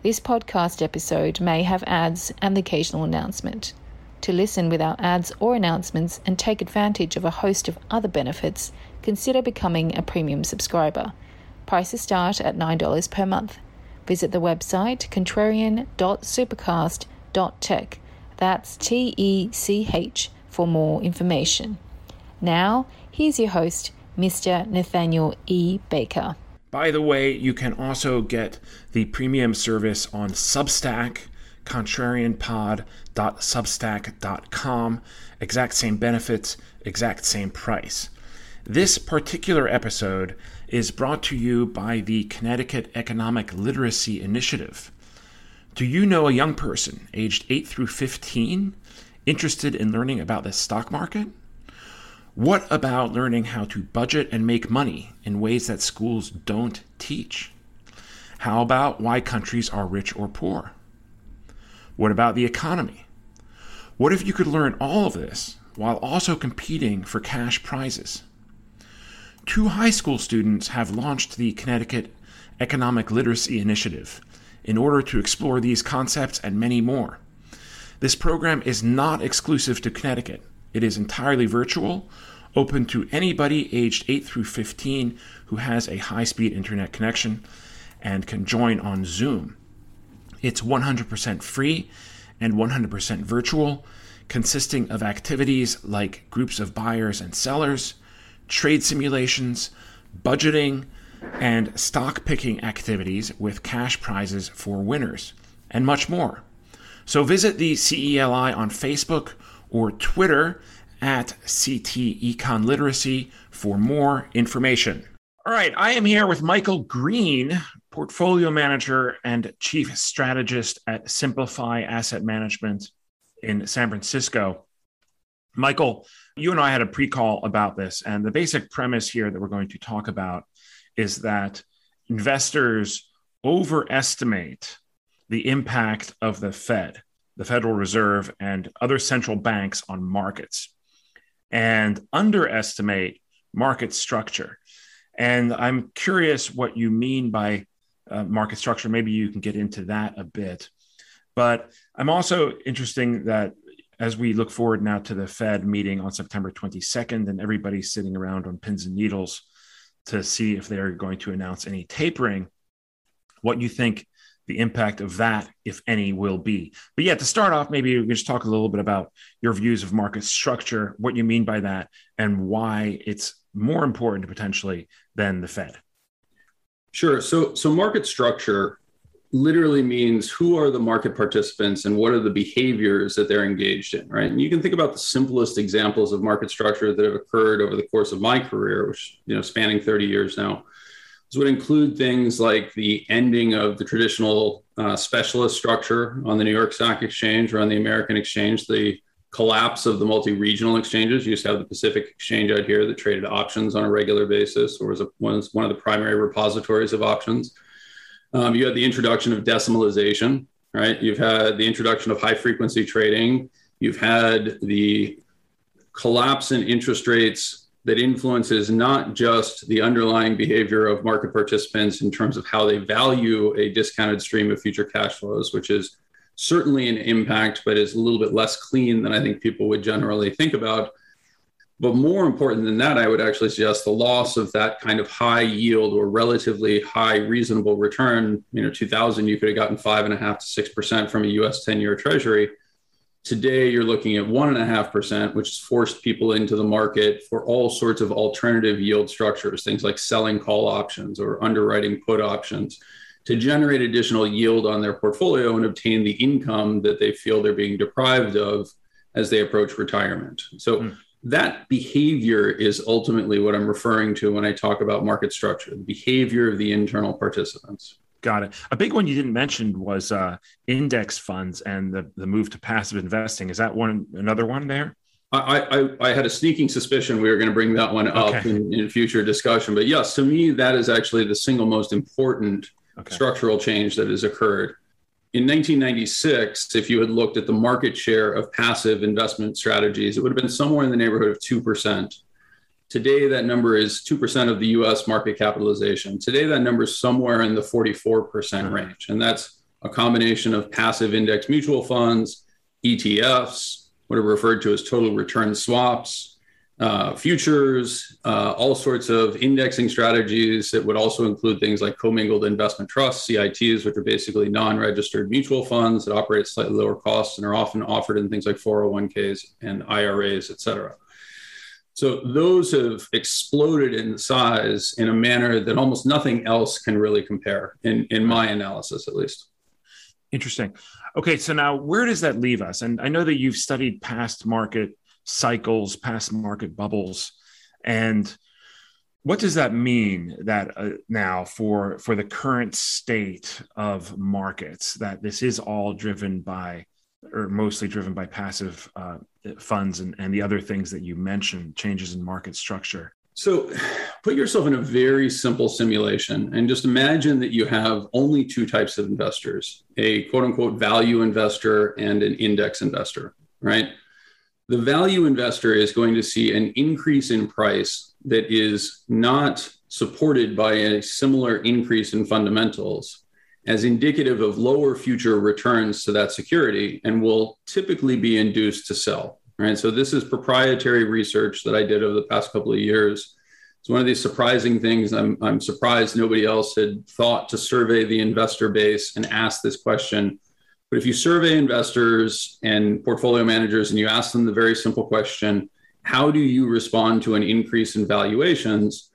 This podcast episode may have ads and the occasional announcement. To listen without ads or announcements and take advantage of a host of other benefits, consider becoming a premium subscriber. Prices start at $9 per month. Visit the website contrarian.supercast.tech. That's T E C H for more information. Now, here's your host, Mr. Nathaniel E. Baker. By the way, you can also get the premium service on Substack, contrarianpod.substack.com. Exact same benefits, exact same price. This particular episode is brought to you by the Connecticut Economic Literacy Initiative. Do you know a young person aged 8 through 15 interested in learning about the stock market? What about learning how to budget and make money in ways that schools don't teach? How about why countries are rich or poor? What about the economy? What if you could learn all of this while also competing for cash prizes? Two high school students have launched the Connecticut Economic Literacy Initiative in order to explore these concepts and many more. This program is not exclusive to Connecticut. It is entirely virtual, open to anybody aged 8 through 15 who has a high speed internet connection and can join on Zoom. It's 100% free and 100% virtual, consisting of activities like groups of buyers and sellers, trade simulations, budgeting, and stock picking activities with cash prizes for winners, and much more. So visit the CELI on Facebook or Twitter at CT Econ Literacy for more information. All right, I am here with Michael Green, portfolio manager and chief strategist at Simplify Asset Management in San Francisco. Michael, you and I had a pre call about this, and the basic premise here that we're going to talk about is that investors overestimate the impact of the Fed, the Federal Reserve, and other central banks on markets and underestimate market structure. And I'm curious what you mean by uh, market structure. Maybe you can get into that a bit. But I'm also interesting that as we look forward now to the Fed meeting on September 22nd, and everybody's sitting around on pins and needles to see if they're going to announce any tapering, what you think the impact of that, if any, will be. But yeah, to start off, maybe we can just talk a little bit about your views of market structure, what you mean by that, and why it's more important potentially than the Fed. Sure. So, so market structure literally means who are the market participants and what are the behaviors that they're engaged in, right? And you can think about the simplest examples of market structure that have occurred over the course of my career, which you know spanning 30 years now. This would include things like the ending of the traditional uh, specialist structure on the New York Stock Exchange or on the American Exchange, the collapse of the multi-regional exchanges. You used to have the Pacific Exchange out here that traded options on a regular basis, or was, a, one of the primary repositories of options. Um, you had the introduction of decimalization, right? You've had the introduction of high frequency trading. You've had the collapse in interest rates that influences not just the underlying behavior of market participants in terms of how they value a discounted stream of future cash flows, which is certainly an impact, but is a little bit less clean than I think people would generally think about. But more important than that, I would actually suggest the loss of that kind of high yield or relatively high reasonable return. You know, 2000, you could have gotten five and a half to six percent from a US 10 year treasury. Today, you're looking at one and a half percent, which has forced people into the market for all sorts of alternative yield structures, things like selling call options or underwriting put options to generate additional yield on their portfolio and obtain the income that they feel they're being deprived of as they approach retirement. So, mm that behavior is ultimately what I'm referring to when I talk about market structure, the behavior of the internal participants. Got it. A big one you didn't mention was uh, index funds and the, the move to passive investing. Is that one another one there? I, I, I had a sneaking suspicion we were going to bring that one up okay. in, in future discussion. But yes, to me, that is actually the single most important okay. structural change that has occurred in 1996, if you had looked at the market share of passive investment strategies, it would have been somewhere in the neighborhood of 2%. Today, that number is 2% of the US market capitalization. Today, that number is somewhere in the 44% range. And that's a combination of passive index mutual funds, ETFs, what are referred to as total return swaps, uh, futures, uh, all sorts of indexing strategies. It would also include things like commingled investment trusts, CITs, which are basically non registered mutual funds that operate at slightly lower costs and are often offered in things like 401ks and IRAs, et cetera. So those have exploded in size in a manner that almost nothing else can really compare, in, in my analysis at least. Interesting. Okay, so now where does that leave us? And I know that you've studied past market cycles, past market bubbles, and what does that mean that uh, now for for the current state of markets that this is all driven by or mostly driven by passive uh, funds and, and the other things that you mentioned changes in market structure. So put yourself in a very simple simulation and just imagine that you have only two types of investors a quote unquote value investor and an index investor right? The value investor is going to see an increase in price that is not supported by a similar increase in fundamentals as indicative of lower future returns to that security and will typically be induced to sell. Right. So this is proprietary research that I did over the past couple of years. It's one of these surprising things. I'm, I'm surprised nobody else had thought to survey the investor base and ask this question but if you survey investors and portfolio managers and you ask them the very simple question, how do you respond to an increase in valuations?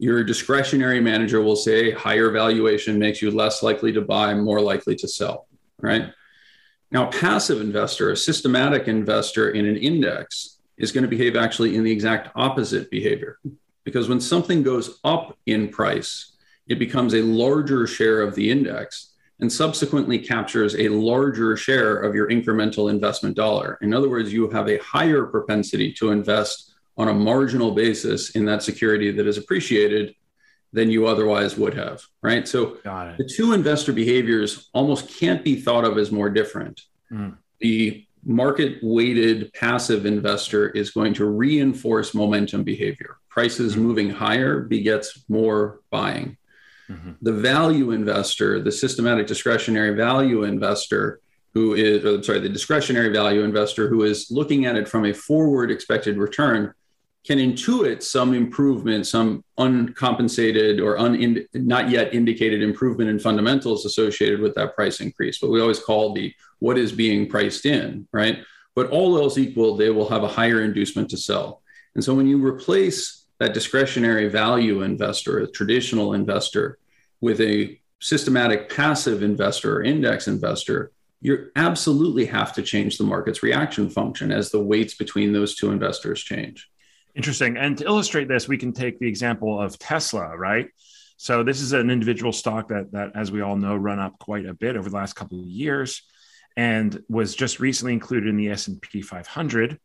Your discretionary manager will say higher valuation makes you less likely to buy, more likely to sell, right? Now, a passive investor, a systematic investor in an index, is going to behave actually in the exact opposite behavior. Because when something goes up in price, it becomes a larger share of the index and subsequently captures a larger share of your incremental investment dollar. In other words, you have a higher propensity to invest on a marginal basis in that security that is appreciated than you otherwise would have, right? So the two investor behaviors almost can't be thought of as more different. Mm. The market weighted passive investor is going to reinforce momentum behavior. Prices mm. moving higher begets more buying. Mm-hmm. The value investor, the systematic discretionary value investor, who is, or, sorry, the discretionary value investor who is looking at it from a forward expected return, can intuit some improvement, some uncompensated or un, not yet indicated improvement in fundamentals associated with that price increase. But we always call the what is being priced in, right? But all else equal, they will have a higher inducement to sell. And so when you replace that discretionary value investor, a traditional investor, with a systematic passive investor or index investor, you absolutely have to change the market's reaction function as the weights between those two investors change. Interesting. And to illustrate this, we can take the example of Tesla, right? So this is an individual stock that, that, as we all know, run up quite a bit over the last couple of years, and was just recently included in the S and P 500.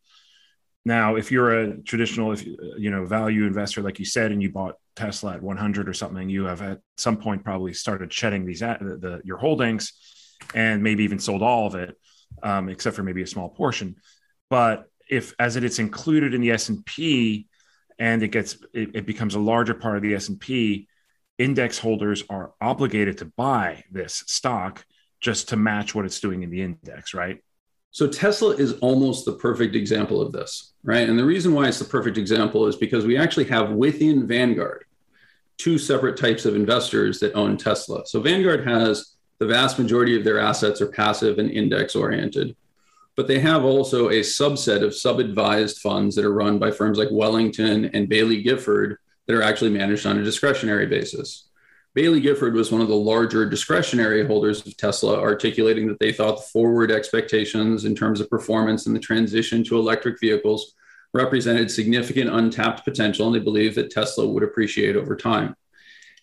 Now, if you're a traditional, if you know, value investor, like you said, and you bought Tesla at 100 or something, you have at some point probably started shedding these the, the your holdings, and maybe even sold all of it, um, except for maybe a small portion. But if as it is included in the S and it gets it, it becomes a larger part of the S and P, index holders are obligated to buy this stock just to match what it's doing in the index, right? So Tesla is almost the perfect example of this, right? And the reason why it's the perfect example is because we actually have within Vanguard two separate types of investors that own Tesla. So Vanguard has the vast majority of their assets are passive and index oriented. But they have also a subset of sub advised funds that are run by firms like Wellington and Baillie Gifford that are actually managed on a discretionary basis. Baillie Gifford was one of the larger discretionary holders of Tesla, articulating that they thought the forward expectations in terms of performance and the transition to electric vehicles represented significant untapped potential, and they believed that Tesla would appreciate over time.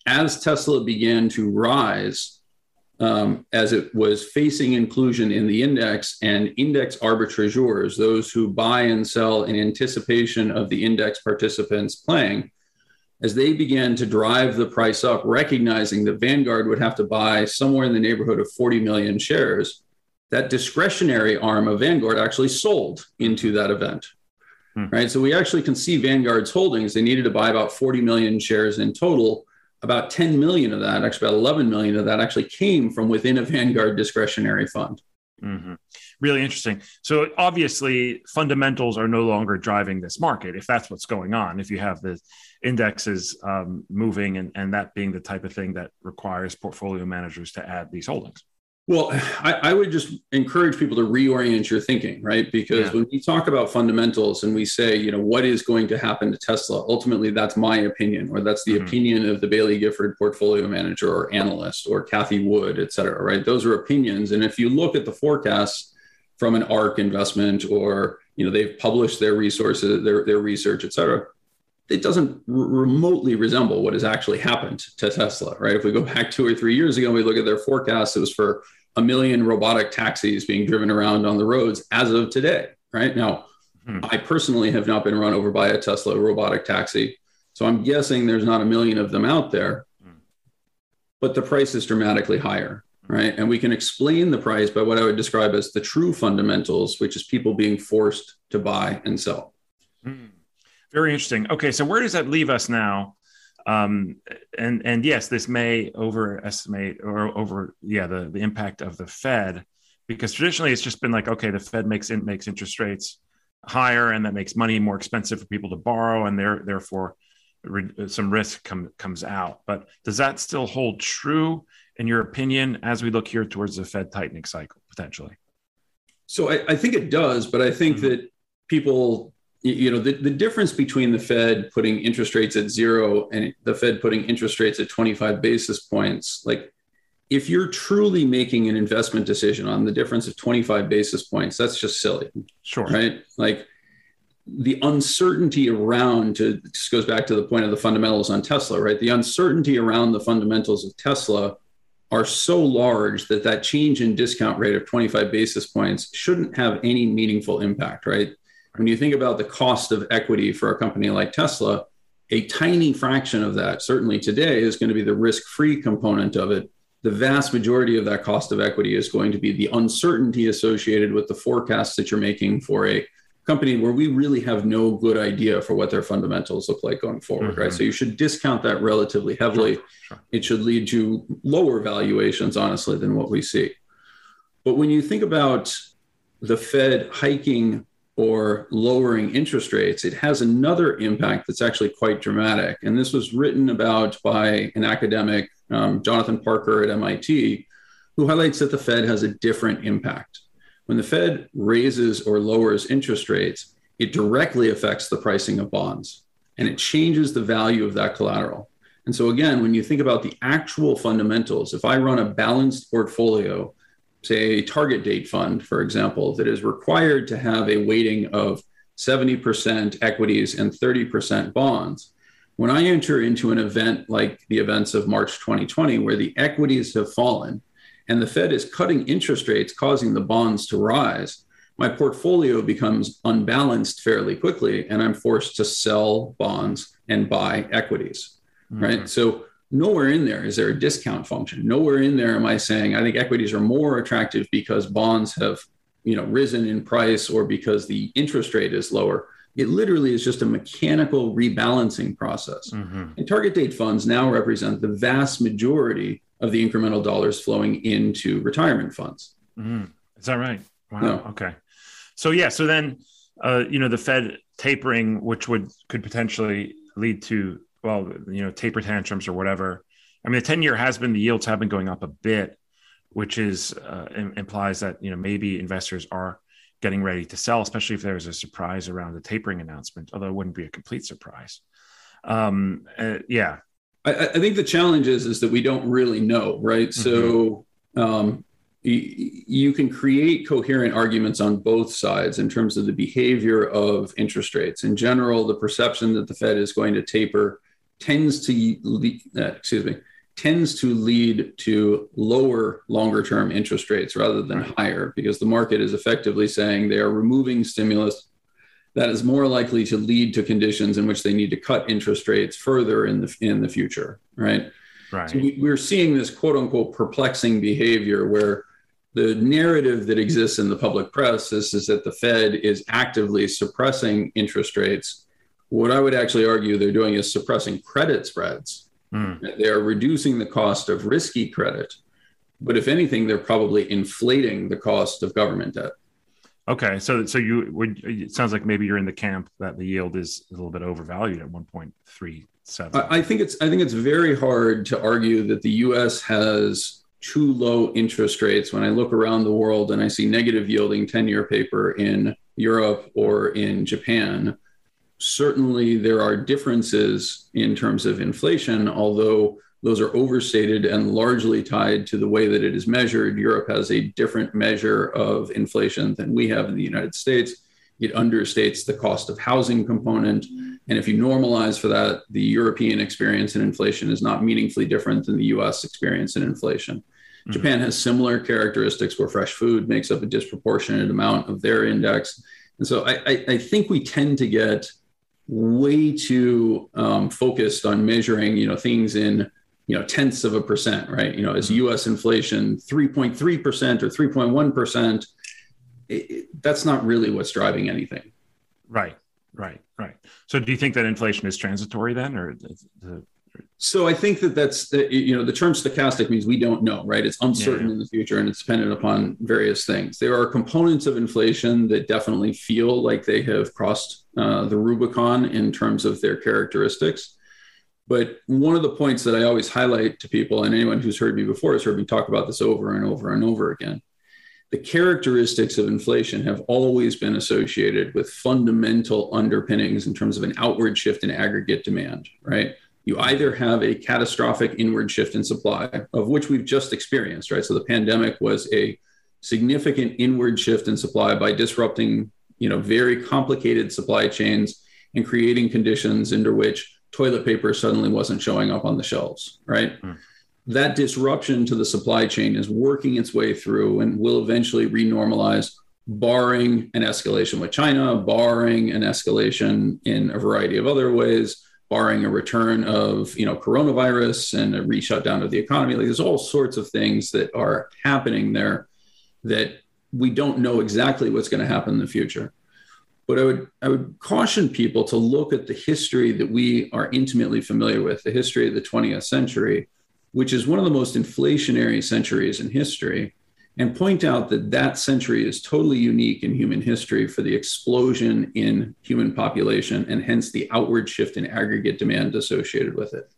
As Tesla began to rise, um, as it was facing inclusion in the index and index arbitrageurs, those who buy and sell in anticipation of the index participants playing, as they began to drive the price up, recognizing that Vanguard would have to buy somewhere in the neighborhood of 40 million shares, that discretionary arm of Vanguard actually sold into that event. Hmm. Right. So we actually can see Vanguard's holdings. They needed to buy about 40 million shares in total. About 10 million of that, actually about 11 million of that, actually came from within a Vanguard discretionary fund. Mm-hmm. Really interesting. So obviously, fundamentals are no longer driving this market. If that's what's going on, if you have the indexes um, moving and, and that being the type of thing that requires portfolio managers to add these holdings. Well, I, I, would just encourage people to reorient your thinking, right? Because yeah. when we talk about fundamentals and we say, you know, what is going to happen to Tesla, ultimately that's my opinion, or that's the mm-hmm. opinion of the Baillie Gifford portfolio manager or analyst or Cathie Wood, et cetera, right? Those are opinions. And if you look at the forecasts from an ARK investment or, you know, they've published their resources, their, their research, et cetera, it doesn't r- remotely resemble what has actually happened to Tesla, right? If we go back two or three years ago, we look at their forecast, it was for a million robotic taxis being driven around on the roads as of today, right? Now, hmm. I personally have not been run over by a Tesla robotic taxi. So I'm guessing there's not a million of them out there, hmm. but the price is dramatically higher, right? And we can explain the price by what I would describe as the true fundamentals, which is people being forced to buy and sell. Hmm. Very interesting. Okay, so where does that leave us now? Um, and and yes, this may overestimate or over yeah the the impact of the Fed because traditionally it's just been like okay the Fed makes in, makes interest rates higher and that makes money more expensive for people to borrow and there therefore re- some risk com- comes out. But does that still hold true in your opinion as we look here towards the Fed tightening cycle potentially? So I, I think it does, but I think mm-hmm. that people you know the, the difference between the fed putting interest rates at zero and the fed putting interest rates at 25 basis points like if you're truly making an investment decision on the difference of 25 basis points that's just silly. Sure. Right? Like the uncertainty around to just goes back to the point of the fundamentals on tesla right? The uncertainty around the fundamentals of tesla are so large that that change in discount rate of 25 basis points shouldn't have any meaningful impact right when you think about the cost of equity for a company like Tesla, a tiny fraction of that, certainly today, is going to be the risk free component of it. The vast majority of that cost of equity is going to be the uncertainty associated with the forecasts that you're making for a company where we really have no good idea for what their fundamentals look like going forward, mm-hmm. right? So you should discount that relatively heavily. Sure, sure. It should lead to lower valuations, honestly, than what we see. But when you think about the Fed hiking or lowering interest rates, it has another impact that's actually quite dramatic. And this was written about by an academic, um, Jonathan Parker at MIT, who highlights that the Fed has a different impact. When the Fed raises or lowers interest rates, it directly affects the pricing of bonds and it changes the value of that collateral. And so, again, when you think about the actual fundamentals, if I run a balanced portfolio say, a target date fund, for example, that is required to have a weighting of 70% equities and 30% bonds. When I enter into an event like the events of March 2020, where the equities have fallen and the Fed is cutting interest rates, causing the bonds to rise, my portfolio becomes unbalanced fairly quickly, and I'm forced to sell bonds and buy equities. Mm-hmm. Right. So nowhere in there is there a discount function. Nowhere in there am I saying I think equities are more attractive because bonds have you know risen in price or because the interest rate is lower. It literally is just a mechanical rebalancing process. Mm-hmm. And target date funds now represent the vast majority of the incremental dollars flowing into retirement funds. Mm-hmm. Is that right? Wow. No. Okay. So yeah, so then uh, you know the Fed tapering, which would could potentially lead to well, you know, taper tantrums or whatever. I mean, the ten year has been the yields have been going up a bit, which is uh, implies that you know maybe investors are getting ready to sell, especially if there's a surprise around the tapering announcement. Although it wouldn't be a complete surprise. Um, uh, yeah, I, I, think the challenge is is that we don't really know, right? Mm-hmm. So um, you can create coherent arguments on both sides in terms of the behavior of interest rates. In general, the perception that the Fed is going to taper tends to lead, uh, excuse me tends to lead to lower longer term interest rates rather than higher because the market is effectively saying they are removing stimulus that is more likely to lead to conditions in which they need to cut interest rates further in the in the future right right so we, we're seeing this quote unquote perplexing behavior where the narrative that exists in the public press is, is that the Fed is actively suppressing interest rates. What I would actually argue they're doing is suppressing credit spreads. Mm. They are reducing the cost of risky credit. But if anything, they're probably inflating the cost of government debt. Okay, so so you would it sounds like maybe you're in the camp that the yield is a little bit overvalued at 1.37. I think it's I think it's very hard to argue that the U.S. has too low interest rates when I look around the world and I see negative yielding 10 year paper in Europe or in Japan. Certainly, there are differences in terms of inflation, although those are overstated and largely tied to the way that it is measured. Europe has a different measure of inflation than we have in the United States. It understates the cost of housing component. And if you normalize for that, the European experience in inflation is not meaningfully different than the US experience in inflation. Mm-hmm. Japan has similar characteristics where fresh food makes up a disproportionate amount of their index. And so I, I, I think we tend to get way too um, focused on measuring, you know, things in, you know, tenths of a percent, right? You know, is mm-hmm. US inflation 3.3% or 3.1%? that's not really what's driving anything. Right, right, right. So do you think that inflation is transitory then, or so I think that that's you know the term stochastic means we don't know, right? It's uncertain yeah. in the future and it's dependent upon various things. There are components of inflation that definitely feel like they have crossed uh, the Rubicon in terms of their characteristics. But one of the points that I always highlight to people, and anyone who's heard me before has heard me talk about this over and over and over again. The characteristics of inflation have always been associated with fundamental underpinnings in terms of an outward shift in aggregate demand, right? You either have a catastrophic inward shift in supply, of which we've just experienced, right? So the pandemic was a significant inward shift in supply by disrupting, you know, very complicated supply chains and creating conditions under which toilet paper suddenly wasn't showing up on the shelves, right? Mm. That disruption to the supply chain is working its way through and will eventually renormalize, barring an escalation with China, barring an escalation in a variety of other ways barring a return of you know coronavirus and a re-shutdown of the economy. Like there's all sorts of things that are happening there that we don't know exactly what's going to happen in the future. But I would I would caution people to look at the history that we are intimately familiar with, the history of the 20th century, which is one of the most inflationary centuries in history and point out that that century is totally unique in human history for the explosion in human population and hence the outward shift in aggregate demand associated with it.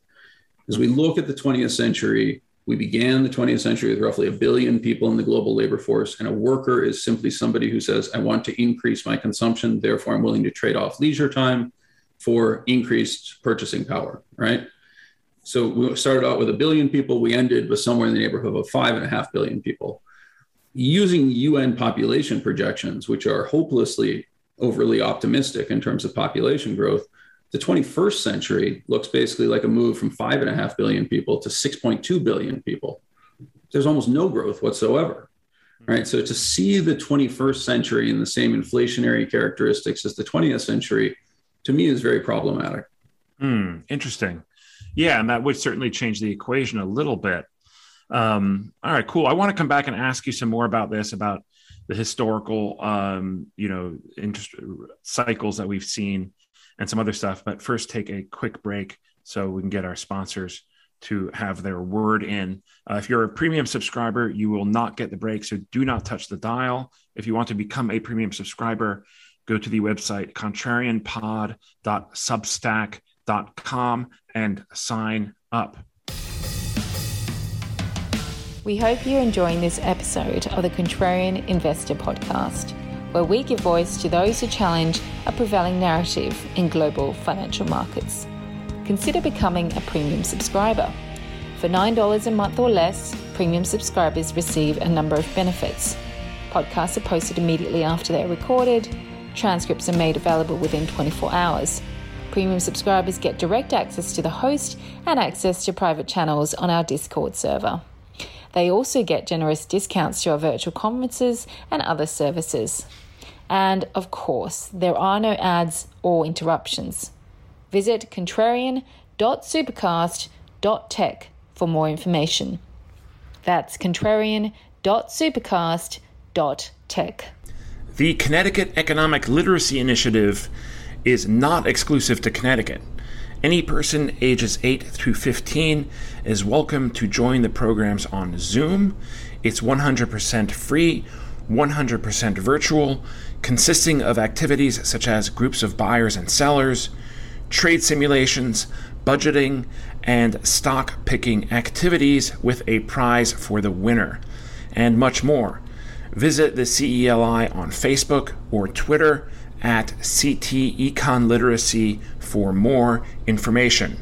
As we look at the 20th century, we began the 20th century with roughly a billion people in the global labor force, and a worker is simply somebody who says, I want to increase my consumption, therefore I'm willing to trade off leisure time for increased purchasing power, right? So we started out with a billion people, we ended with somewhere in the neighborhood of five and a half billion people using UN population projections, which are hopelessly overly optimistic in terms of population growth, the 21st century looks basically like a move from five and a half billion people to 6.2 billion people. There's almost no growth whatsoever. Right. So to see the 21st century in the same inflationary characteristics as the 20th century, to me, is very problematic. Hmm. interesting. Yeah, and that would certainly change the equation a little bit. Um, all right, cool. I want to come back and ask you some more about this, about the historical, um, you know, interest cycles that we've seen and some other stuff. But first, take a quick break so we can get our sponsors to have their word in. Uh, if you're a premium subscriber, you will not get the break. So do not touch the dial. If you want to become a premium subscriber, go to the website contrarianpod.substack.com and sign up. We hope you're enjoying this episode of the Contrarian Investor Podcast, where we give voice to those who challenge a prevailing narrative in global financial markets consider becoming a premium subscriber. For $9 a month or less, premium subscribers receive a number of benefits. Podcasts are posted immediately after they're recorded, transcripts are made available within 24 hours. Premium subscribers get direct access to the host and access to private channels on our Discord server. They also get generous discounts to our virtual conferences and other services. And of course, there are no ads or interruptions. Visit contrarian.supercast.tech for more information. That's contrarian.supercast.tech. The Connecticut Economic Literacy Initiative is not exclusive to Connecticut. Any person ages 8 through 15 is welcome to join the programs on Zoom. It's 100% free, 100% virtual, consisting of activities such as groups of buyers and sellers trade simulations, budgeting, and stock picking activities with a prize for the winner, and much more. Visit the CELI on Facebook or Twitter at CT Econ Literacy for more information.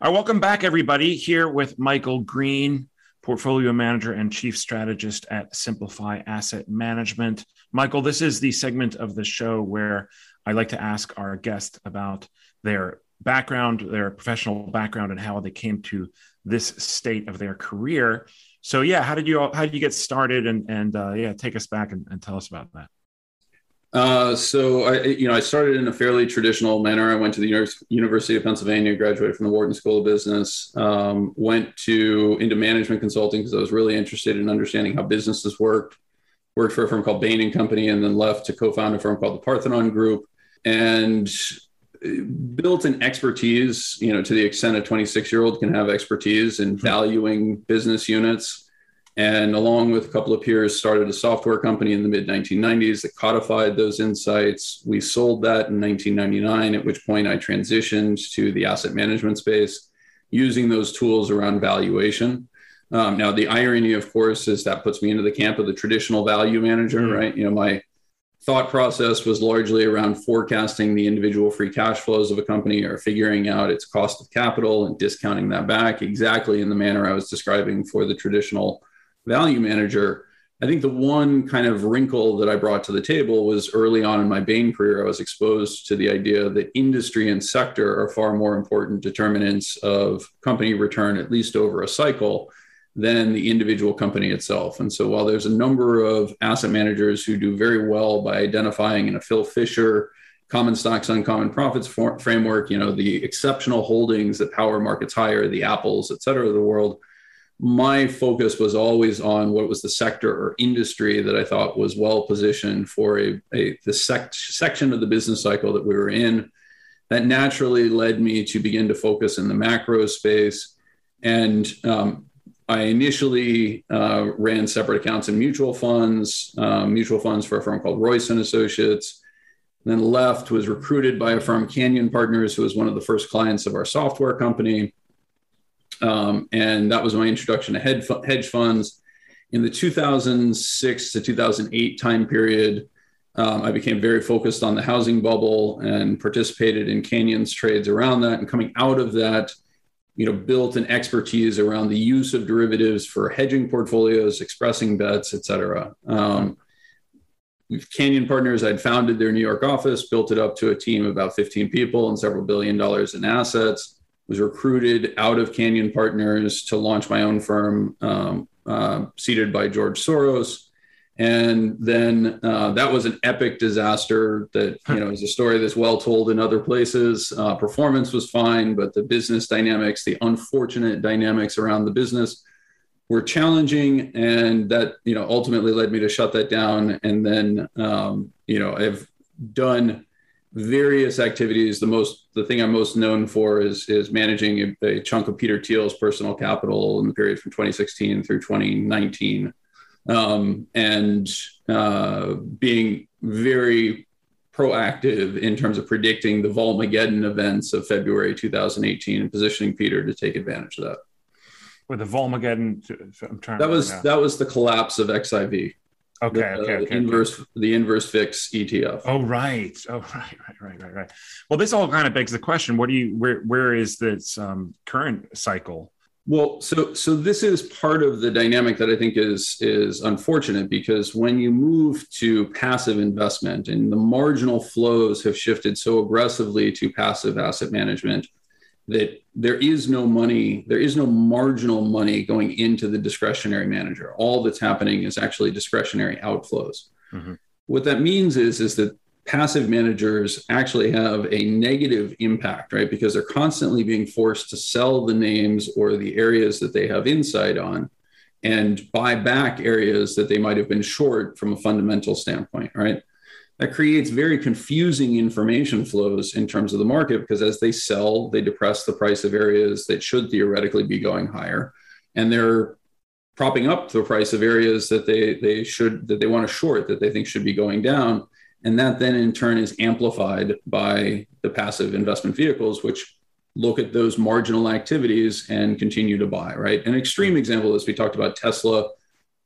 All right, welcome back, everybody. Here with Michael Green, portfolio manager and chief strategist at Simplify Asset Management. Michael, this is the segment of the show where I like to ask our guest about their background, their professional background, and how they came to this state of their career. So, yeah, how did you how did you get started? And and uh, yeah, take us back and, and tell us about that. Uh, so I, you know, I started in a fairly traditional manner. I went to the University of Pennsylvania, graduated from the Wharton School of Business, um, went to into management consulting because I was really interested in understanding how businesses worked. Worked for a firm called Bain and Company, and then left to co-found a firm called the Parthenon Group. And built an expertise, you know, to the extent a 26 year old can have expertise in hmm. valuing business units. And along with a couple of peers, started a software company in the mid 1990s that codified those insights. We sold that in 1999, at which point I transitioned to the asset management space using those tools around valuation. Um, now, the irony, of course, is that puts me into the camp of the traditional value manager, mm-hmm. right? You know, my thought process was largely around forecasting the individual free cash flows of a company or figuring out its cost of capital and discounting that back exactly in the manner I was describing for the traditional value manager. I think the one kind of wrinkle that I brought to the table was early on in my Bain career, I was exposed to the idea that industry and sector are far more important determinants of company return, at least over a cycle, than the individual company itself. And so while there's a number of asset managers who do very well by identifying in a Phil Fisher common stocks uncommon profits for, framework, you know, the exceptional holdings that power markets higher, the apples, et cetera, of the world, my focus was always on what was the sector or industry that I thought was well positioned for a, a the sec- section of the business cycle that we were in. That naturally led me to begin to focus in the macro space. And um, I initially uh, ran separate accounts in mutual funds, um, mutual funds for a firm called Royce and Associates. Then left, was recruited by a firm, Canyon Partners, who was one of the first clients of our software company. Um, and that was my introduction to hedge, funds. In the 2006 to 2008 time period, um, I became very focused on the housing bubble and participated in Canyon's trades around that. And coming out of that, you know, built an expertise around the use of derivatives for hedging portfolios, expressing bets, et cetera. Um, Canyon Partners, I'd founded their New York office, built it up to a team of about 15 people and several billion dollars in assets. Was recruited out of Canyon Partners to launch my own firm, um, uh, by George Soros. And then uh, that was an epic disaster that, you know, is a story that's well told in other places. Uh, performance was fine, but the business dynamics, the unfortunate dynamics around the business were challenging. And that, you know, ultimately led me to shut that down. And then, um, you know, I've done various activities. The most, the thing I'm most known for is is managing a, a, chunk of Peter Thiel's personal capital in the period from 2016 through 2019, um, and uh, being very proactive in terms of predicting the Volmageddon events of February 2018 and positioning Peter to take advantage of that. With the Volmageddon, I'm trying. That was that was the collapse of XIV. Okay, the, okay, okay. The inverse, the inverse VIX ETF. Oh, right. Oh, right, right, right, right, right. Well, this all kind of begs the question: What do you? Where, where is this um, current cycle? Well, so so this is part of the dynamic that I think is is unfortunate because when you move to passive investment and the marginal flows have shifted so aggressively to passive asset management that there is no money, there is no marginal money going into the discretionary manager. All that's happening is actually discretionary outflows. Mm-hmm. What that means is, is that passive managers actually have a negative impact, right? Because they're constantly being forced to sell the names or the areas that they have insight on and buy back areas that they might have been short from a fundamental standpoint, right? That creates very confusing information flows in terms of the market because as they sell, they depress the price of areas that should theoretically be going higher. And they're propping up the price of areas that they, they should, that they want to short, that they think should be going down. And that then in turn is amplified by the passive investment vehicles, which look at those marginal activities and continue to buy, right? An extreme example is we talked about Tesla.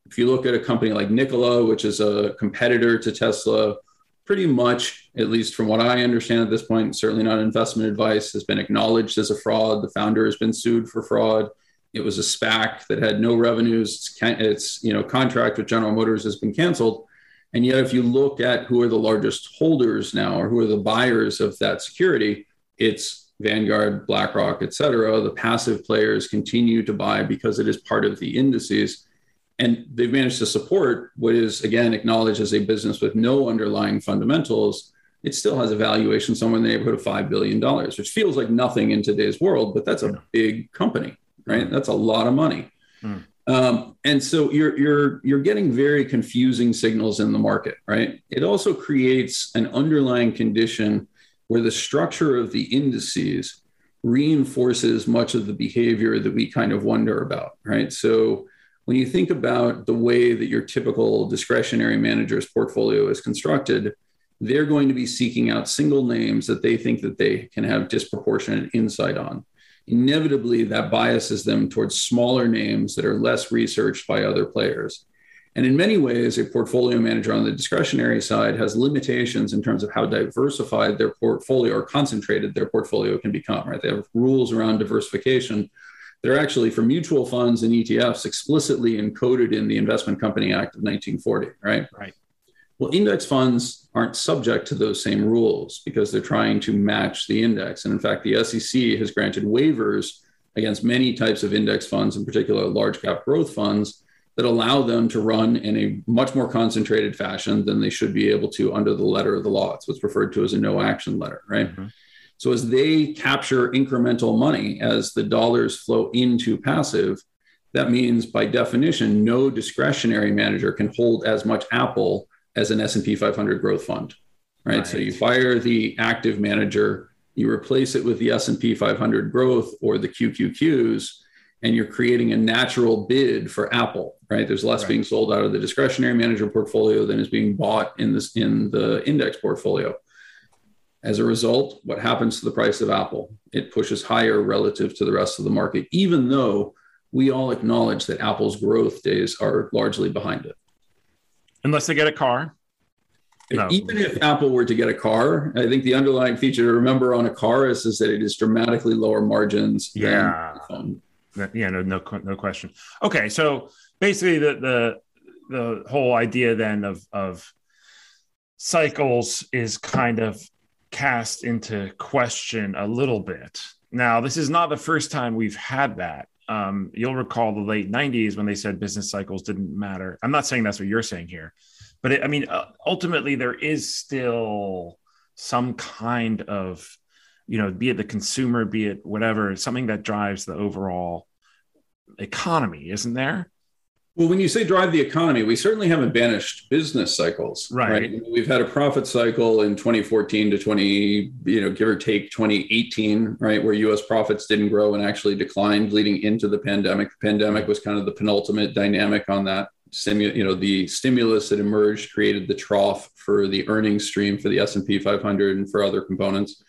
If you look at a company like Nikola, which is a competitor to Tesla, pretty much, at least from what I understand at this point, certainly not investment advice, has been acknowledged as a fraud. The founder has been sued for fraud. It was a SPAC that had no revenues. Its, its you know contract with General Motors has been canceled. And yet, if you look at who are the largest holders now, or who are the buyers of that security, it's Vanguard, BlackRock, et cetera. The passive players continue to buy because it is part of the indices and they've managed to support what is again acknowledged as a business with no underlying fundamentals. It still has a valuation somewhere in the neighborhood of $5 billion which feels like nothing in today's world but that's a big company right? That's a lot of money. Mm. um, and so you're you're you're getting very confusing signals in the market right? It also creates an underlying condition where the structure of the indices reinforces much of the behavior that we kind of wonder about right? So when you think about the way that your typical discretionary manager's portfolio is constructed, they're going to be seeking out single names that they think that they can have disproportionate insight on. Inevitably, that biases them towards smaller names that are less researched by other players. And in many ways, a portfolio manager on the discretionary side has limitations in terms of how diversified their portfolio or concentrated their portfolio can become, right? They have rules around diversification they're actually for mutual funds and ETFs explicitly encoded in the Investment Company Act of 1940, right? Right. Well, index funds aren't subject to those same rules because they're trying to match the index. And in fact, the SEC has granted waivers against many types of index funds, in particular large cap growth funds, that allow them to run in a much more concentrated fashion than they should be able to under the letter of the law. It's what's referred to as a no action letter, right? Mm-hmm. So as they capture incremental money as the dollars flow into passive, that means by definition, no discretionary manager can hold as much Apple as an S&P 500 growth fund, right? right? So you fire the active manager, you replace it with the S&P 500 growth or the QQQs, and you're creating a natural bid for Apple, right? There's less right. being sold out of the discretionary manager portfolio than is being bought in this in the index portfolio. As a result, what happens to the price of Apple? It pushes higher relative to the rest of the market, even though we all acknowledge that Apple's growth days are largely behind it. Unless they get a car. No. Even if Apple were to get a car, I think the underlying feature to remember on a car is, is that it is dramatically lower margins. Yeah. Yeah, no, no, no question. Okay, so basically, the the the whole idea then of of cycles is kind of cast into question a little bit. Now, this is not the first time we've had that. Um, you'll recall the late 90s when they said business cycles didn't matter. I'm not saying that's what you're saying here, but it, I mean, uh, ultimately, there is still some kind of, you know, be it the consumer, be it whatever, something that drives the overall economy, isn't there? Well, when you say drive the economy, we certainly haven't banished business cycles. Right. right. We've had a profit cycle in 2014 to 20, you know, give or take 2018, right, where US profits didn't grow and actually declined leading into the pandemic. The pandemic was kind of the penultimate dynamic on that. Stimu- you know, the stimulus that emerged created the trough for the earnings stream for the S&P 500 and for other components.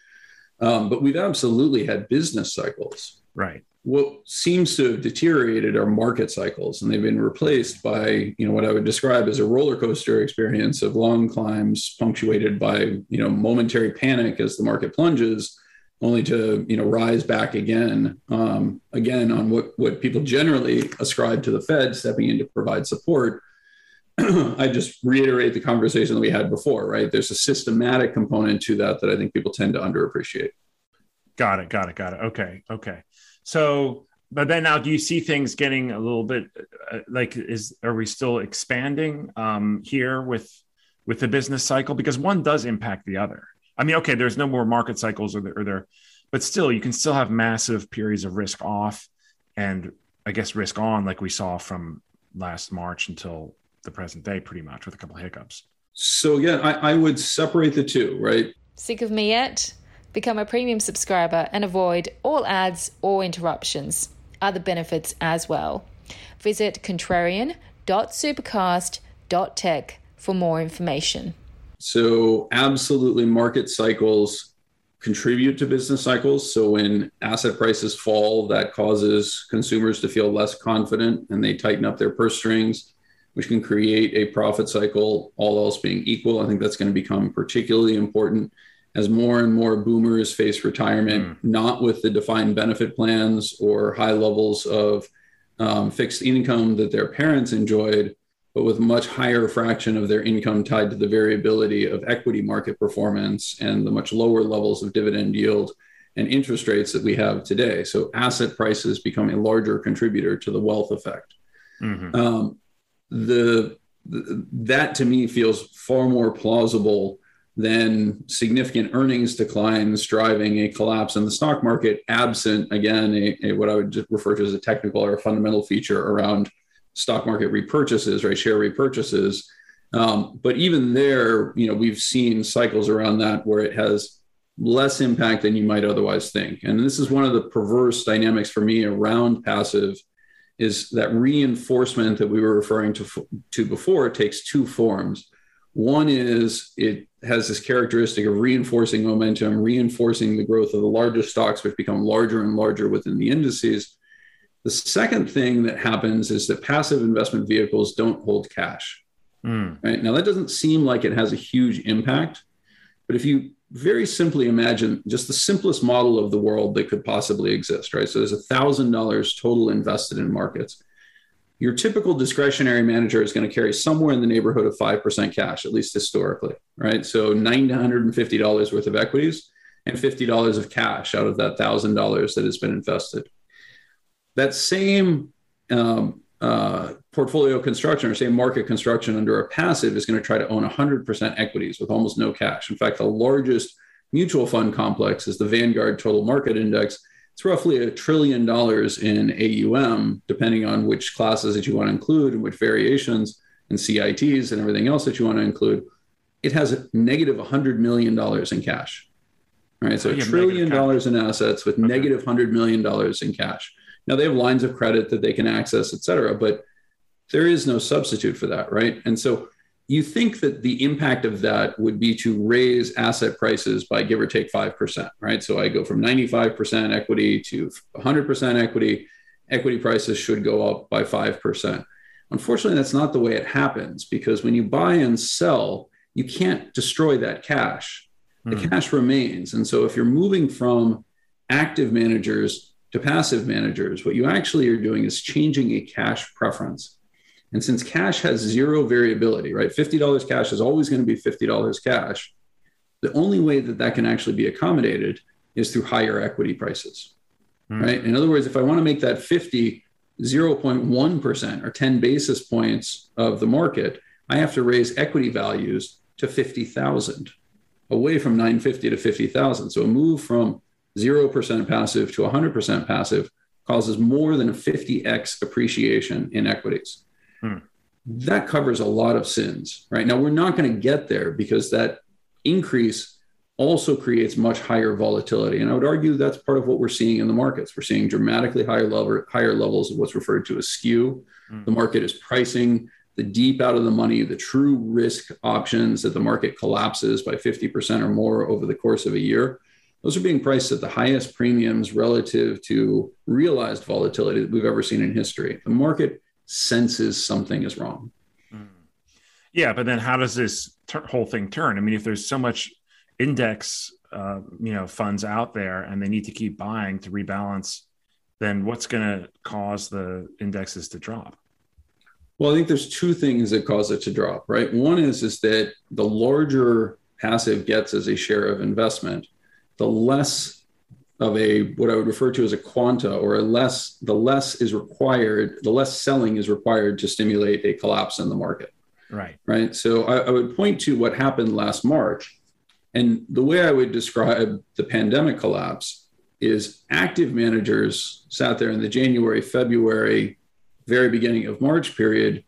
Um, but we've absolutely had business cycles. Right what seems to have deteriorated are market cycles and they've been replaced by you know what i would describe as a roller coaster experience of long climbs punctuated by you know momentary panic as the market plunges only to you know rise back again um, again on what what people generally ascribe to the fed stepping in to provide support. I just reiterate the conversation that we had before right? There's a systematic component to that that i think people tend to underappreciate got it got it got it okay okay so, but then now, do you see things getting a little bit uh, like is are we still expanding um, here with with the business cycle because one does impact the other. I mean, okay, there's no more market cycles or there, or there but still, you can still have massive periods of risk off and I guess risk on, like we saw from last March until the present day, pretty much with a couple of hiccups. So again, I, I would separate the two, right? Sick of me yet? Become a premium subscriber and avoid all ads or interruptions. Other benefits as well. Visit contrarian.supercast.tech for more information. So, absolutely, market cycles contribute to business cycles. So, when asset prices fall, that causes consumers to feel less confident and they tighten up their purse strings, which can create a profit cycle, all else being equal. I think that's going to become particularly important as more and more boomers face retirement, mm. not with the defined benefit plans or high levels of um, fixed income that their parents enjoyed, but with much higher fraction of their income tied to the variability of equity market performance and the much lower levels of dividend yield and interest rates that we have today. So asset prices become a larger contributor to the wealth effect. Mm-hmm. Um, the, the that to me feels far more plausible than significant earnings declines driving a collapse in the stock market, absent, again, a, a, what I would refer to as a technical or a fundamental feature around stock market repurchases, right? Share repurchases. Um, but even there, you know, we've seen cycles around that where it has less impact than you might otherwise think. And this is one of the perverse dynamics for me around passive is that reinforcement that we were referring to, to before takes two forms. One is it has this characteristic of reinforcing momentum, reinforcing the growth of the largest stocks, which become larger and larger within the indices. The second thing that happens is that passive investment vehicles don't hold cash. Mm. Right now, that doesn't seem like it has a huge impact, but if you very simply imagine just the simplest model of the world that could possibly exist, right? So there's a thousand dollars total invested in markets your typical discretionary manager is going to carry somewhere in the neighborhood of 5% cash, at least historically, right? So $950 worth of equities and $50 of cash out of that $1,000 that has been invested. That same um, uh, portfolio construction or same market construction under a passive is going to try to own 100% equities with almost no cash. In fact, the largest mutual fund complex is the Vanguard Total Market Index it's roughly a trillion dollars in AUM, depending on which classes that you want to include and which variations and CITs and everything else that you want to include. It has a negative $100 million in cash. All right, so a trillion dollars in assets with okay. negative $100 million in cash. Now they have lines of credit that they can access, et cetera, but there is no substitute for that, right? And so you think that the impact of that would be to raise asset prices by give or take 5%, right? So I go from 95% equity to 100% equity. Equity prices should go up by 5%. Unfortunately, that's not the way it happens because when you buy and sell, you can't destroy that cash. The mm. cash remains. And so if you're moving from active managers to passive managers, what you actually are doing is changing a cash preference. And since cash has zero variability, right? $50 cash is always going to be $50 cash. The only way that that can actually be accommodated is through higher equity prices, mm. right? In other words, if I want to make that 50 0.1% or 10 basis points of the market, I have to raise equity values to 50,000 away from 950 to 50,000. So a move from 0% passive to 100% passive causes more than a 50x appreciation in equities. Hmm. That covers a lot of sins, right? Now, we're not going to get there because that increase also creates much higher volatility. And I would argue that's part of what we're seeing in the markets. We're seeing dramatically higher level, higher levels of what's referred to as skew. Mm. The market is pricing the deep out of the money, the true risk options that the market collapses by 50% or more over the course of a year. Those are being priced at the highest premiums relative to realized volatility that we've ever seen in history. The market senses something is wrong. Mm. Yeah, but then how does this whole thing turn? I mean, if there's so much index uh, you know funds out there and they need to keep buying to rebalance then what's going to cause the indexes to drop well i think there's two things that cause it to drop right one is is that the larger passive gets as a share of investment the less of a what i would refer to as a quanta or a less the less is required the less selling is required to stimulate a collapse in the market right right so I, I would point to what happened last march and the way I would describe the pandemic collapse is active managers sat there in the January, February, very beginning of March period,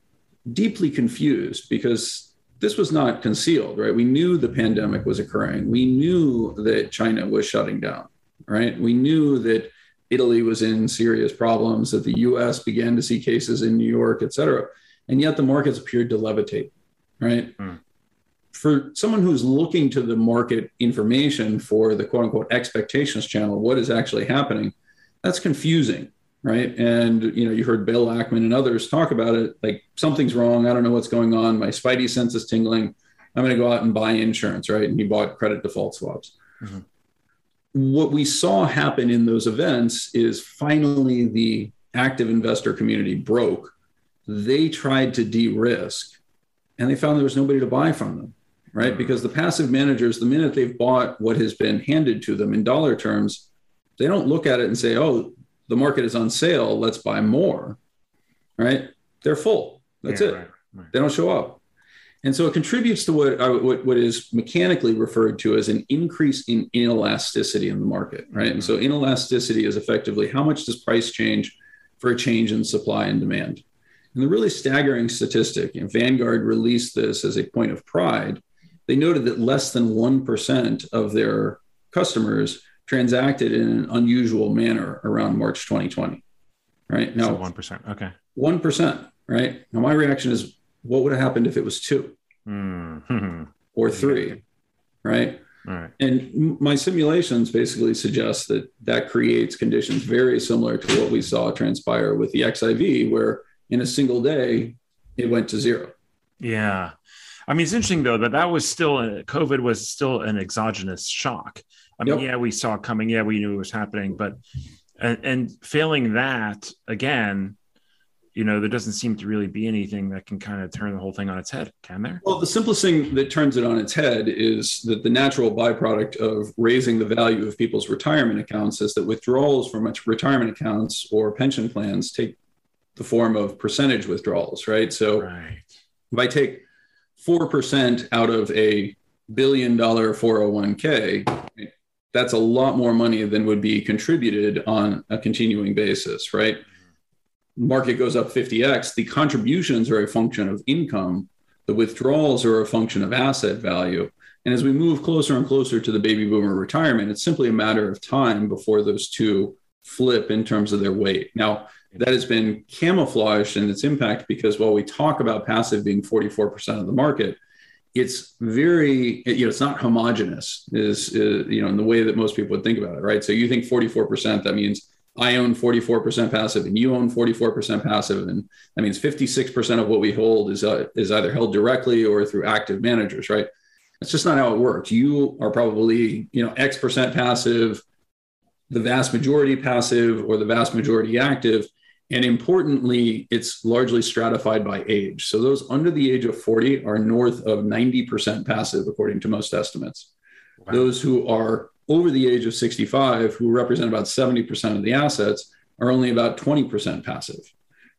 deeply confused because this was not concealed, right? We knew the pandemic was occurring. We knew that China was shutting down, right? We knew that Italy was in serious problems, that the US began to see cases in New York, et cetera. And yet the markets appeared to levitate, right? Mm for someone who's looking to the market information for the quote unquote expectations channel, what is actually happening, that's confusing, right? And you know, you heard Bill Ackman and others talk about it, like something's wrong. I don't know what's going on. My spidey sense is tingling. I'm going to go out and buy insurance, right? And he bought credit default swaps. Mm-hmm. What we saw happen in those events is finally the active investor community broke. They tried to de-risk, and they found there was nobody to buy from them right? Mm-hmm. Because the passive managers, the minute they've bought what has been handed to them in dollar terms, they don't look at it and say, oh, the market is on sale, let's buy more, right? They're full. That's yeah, it. Right, right. They don't show up. And so it contributes to what, uh, what, what is mechanically referred to as an increase in inelasticity in the market, right? Mm-hmm. And so inelasticity is effectively how much does price change for a change in supply and demand. And the really staggering statistic, and Vanguard released this as a point of pride, they noted that less than 1% of their customers transacted in an unusual manner around March 2020. Right now, so 1%. Okay. 1%. Right now, my reaction is what would have happened if it was 2 mm-hmm. or three? Right. Right. And my simulations basically suggest that that creates conditions very similar to what we saw transpire with the XIV, where in a single day it went to zero. Yeah. I mean, it's interesting though that that was still a, COVID was still an exogenous shock. I mean, yep. yeah, we saw it coming. Yeah, we knew it was happening, but and, and failing that again, you know, there doesn't seem to really be anything that can kind of turn the whole thing on its head, can there? Well, the simplest thing that turns it on its head is that the natural byproduct of raising the value of people's retirement accounts is that withdrawals from retirement accounts or pension plans take the form of percentage withdrawals, right? So right. if I take 4% out of a billion dollar 401k, that's a lot more money than would be contributed on a continuing basis, right? Market goes up 50x, the contributions are a function of income, the withdrawals are a function of asset value. And as we move closer and closer to the baby boomer retirement, it's simply a matter of time before those two flip in terms of their weight. Now, that has been camouflaged in its impact because while we talk about passive being 44% of the market, it's very, you know, it's not homogenous is, is, you know, in the way that most people would think about it, right? So you think 44%, that means I own 44% passive and you own 44% passive. And that means 56% of what we hold is, uh, is either held directly or through active managers, right? That's just not how it works. You are probably, you know, X percent passive, the vast majority passive or the vast majority active and importantly, it's largely stratified by age. So those under the age of 40 are north of 90% passive, according to most estimates. Wow. Those who are over the age of 65, who represent about 70% of the assets, are only about 20% passive.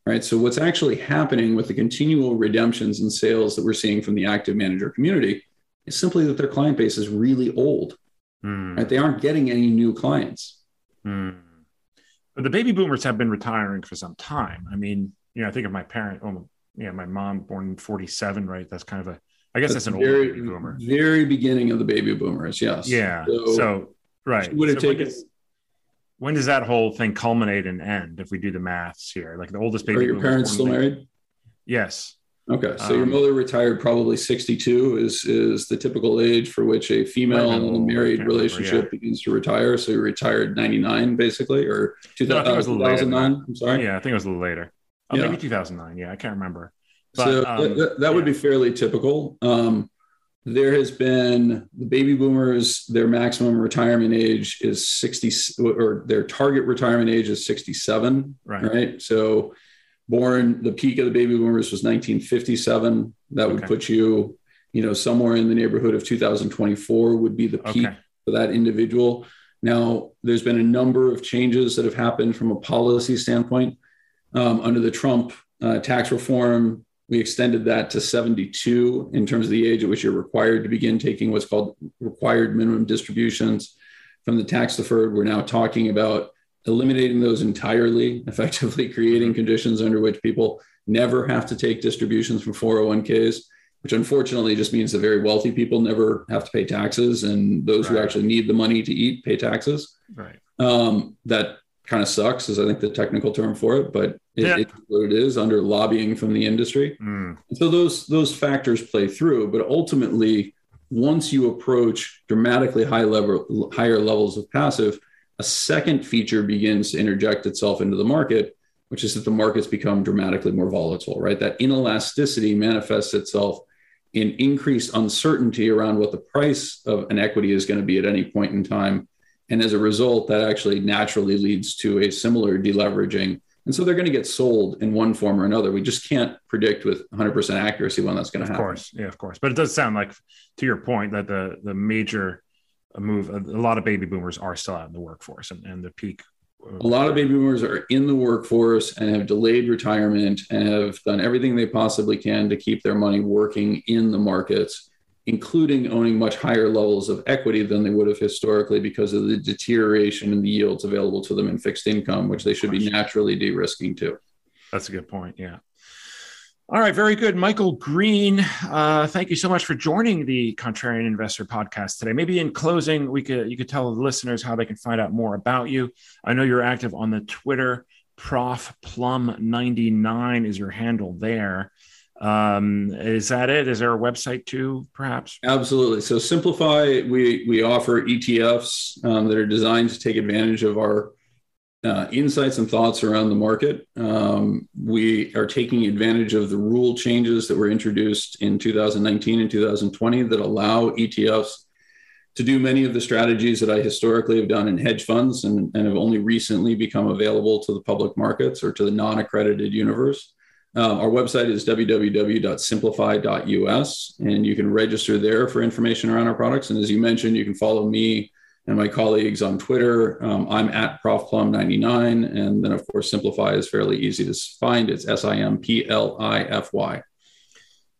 Right. So what's actually happening with the continual redemptions and sales that we're seeing from the active manager community is simply that their client base is really old. Mm. Right. They aren't getting any new clients. Mm. But the baby boomers have been retiring for some time. I mean, you know, I think of my parent, well, yeah, my mom born in 47, right? That's kind of a, I guess that's, that's an very, old baby boomer. Very beginning of the baby boomers, yes. Yeah. So, so right. Would have so taken. When does that whole thing culminate and end if we do the maths here? Like the oldest baby. Are your parents still married? Yes. Okay, so um, your mother retired probably 62 is is the typical age for which a female in a married relationship remember, yeah. begins to retire. So you retired 99 basically, or 2000, no, 2009. I'm sorry. Yeah, I think it was a little later. Oh, yeah. Maybe 2009. Yeah, I can't remember. But, so um, that, that yeah. would be fairly typical. Um, there has been the baby boomers, their maximum retirement age is 60, or their target retirement age is 67. Right. Right. So born the peak of the baby boomers was 1957 that would okay. put you you know somewhere in the neighborhood of 2024 would be the peak okay. for that individual now there's been a number of changes that have happened from a policy standpoint um, under the trump uh, tax reform we extended that to 72 in terms of the age at which you're required to begin taking what's called required minimum distributions from the tax deferred we're now talking about eliminating those entirely, effectively creating conditions under which people never have to take distributions from 401ks, which unfortunately just means the very wealthy people never have to pay taxes, and those right. who actually need the money to eat pay taxes. Right. Um, that kind of sucks, is I think the technical term for it, but it, yeah. it's what it is under lobbying from the industry. Mm. so those those factors play through, but ultimately, once you approach dramatically high level higher levels of passive a second feature begins to interject itself into the market, which is that the markets become dramatically more volatile, right? That inelasticity manifests itself in increased uncertainty around what the price of an equity is going to be at any point in time. And as a result, that actually naturally leads to a similar deleveraging. And so they're going to get sold in one form or another. We just can't predict with 100% accuracy when that's going to happen. Of course. Yeah, of course. But it does sound like, to your point, that the, the major uh, move. Uh, a, lot of baby boomers are still out in the workforce, and, and the peak. Uh, a lot of baby boomers are in the workforce and have delayed retirement and have done everything they possibly can to keep their money working in the markets, including owning much higher levels of equity than they would have historically because of the deterioration in the yields available to them in fixed income, which they should be naturally de risking too. That's a good point. Yeah. All right, very good. Michael Green, uh, thank you so much for joining the Contrarian Investor podcast today. Maybe in closing, we could you could tell the listeners how they can find out more about you. I know you're active on the Twitter. Prof Plum 99 is your handle there. Um, is that it? Is there a website too, perhaps? Absolutely. So Simplify, we we offer ETFs um, that are designed to take advantage of our uh, insights and thoughts around the market. Um, we are taking advantage of the rule changes that were introduced in 2019 and 2020 that allow ETFs to do many of the strategies that I historically have done in hedge funds and, and have only recently become available to the public markets or to the non accredited universe. Um, our website is www.simplify.us, and you can register there for information around our products. And as you mentioned, you can follow me and my colleagues on Twitter. Um, I'm at ProfPlum99. And then, of course, Simplify is fairly easy to find. It's S I M P L I F Y.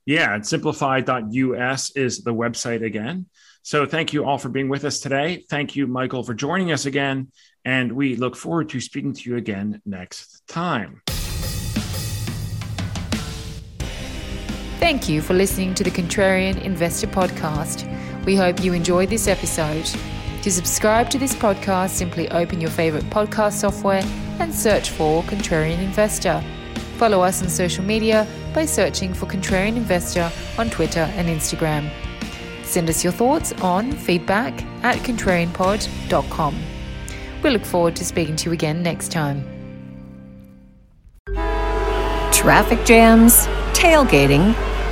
Yeah, and simplify.us is the website again. So thank you all for being with us today. Thank you, Michael, for joining us again. And we look forward to speaking to you again next time. Thank you for listening to the Contrarian Investor Podcast. We hope you enjoyed this episode. To subscribe to this podcast, simply open your favorite podcast software and search for Contrarian Investor. Follow us on social media by searching for Contrarian Investor on Twitter and Instagram. Send us your thoughts on feedback at contrarianpod.com. We look forward to speaking to you again next time. Traffic jams, tailgating,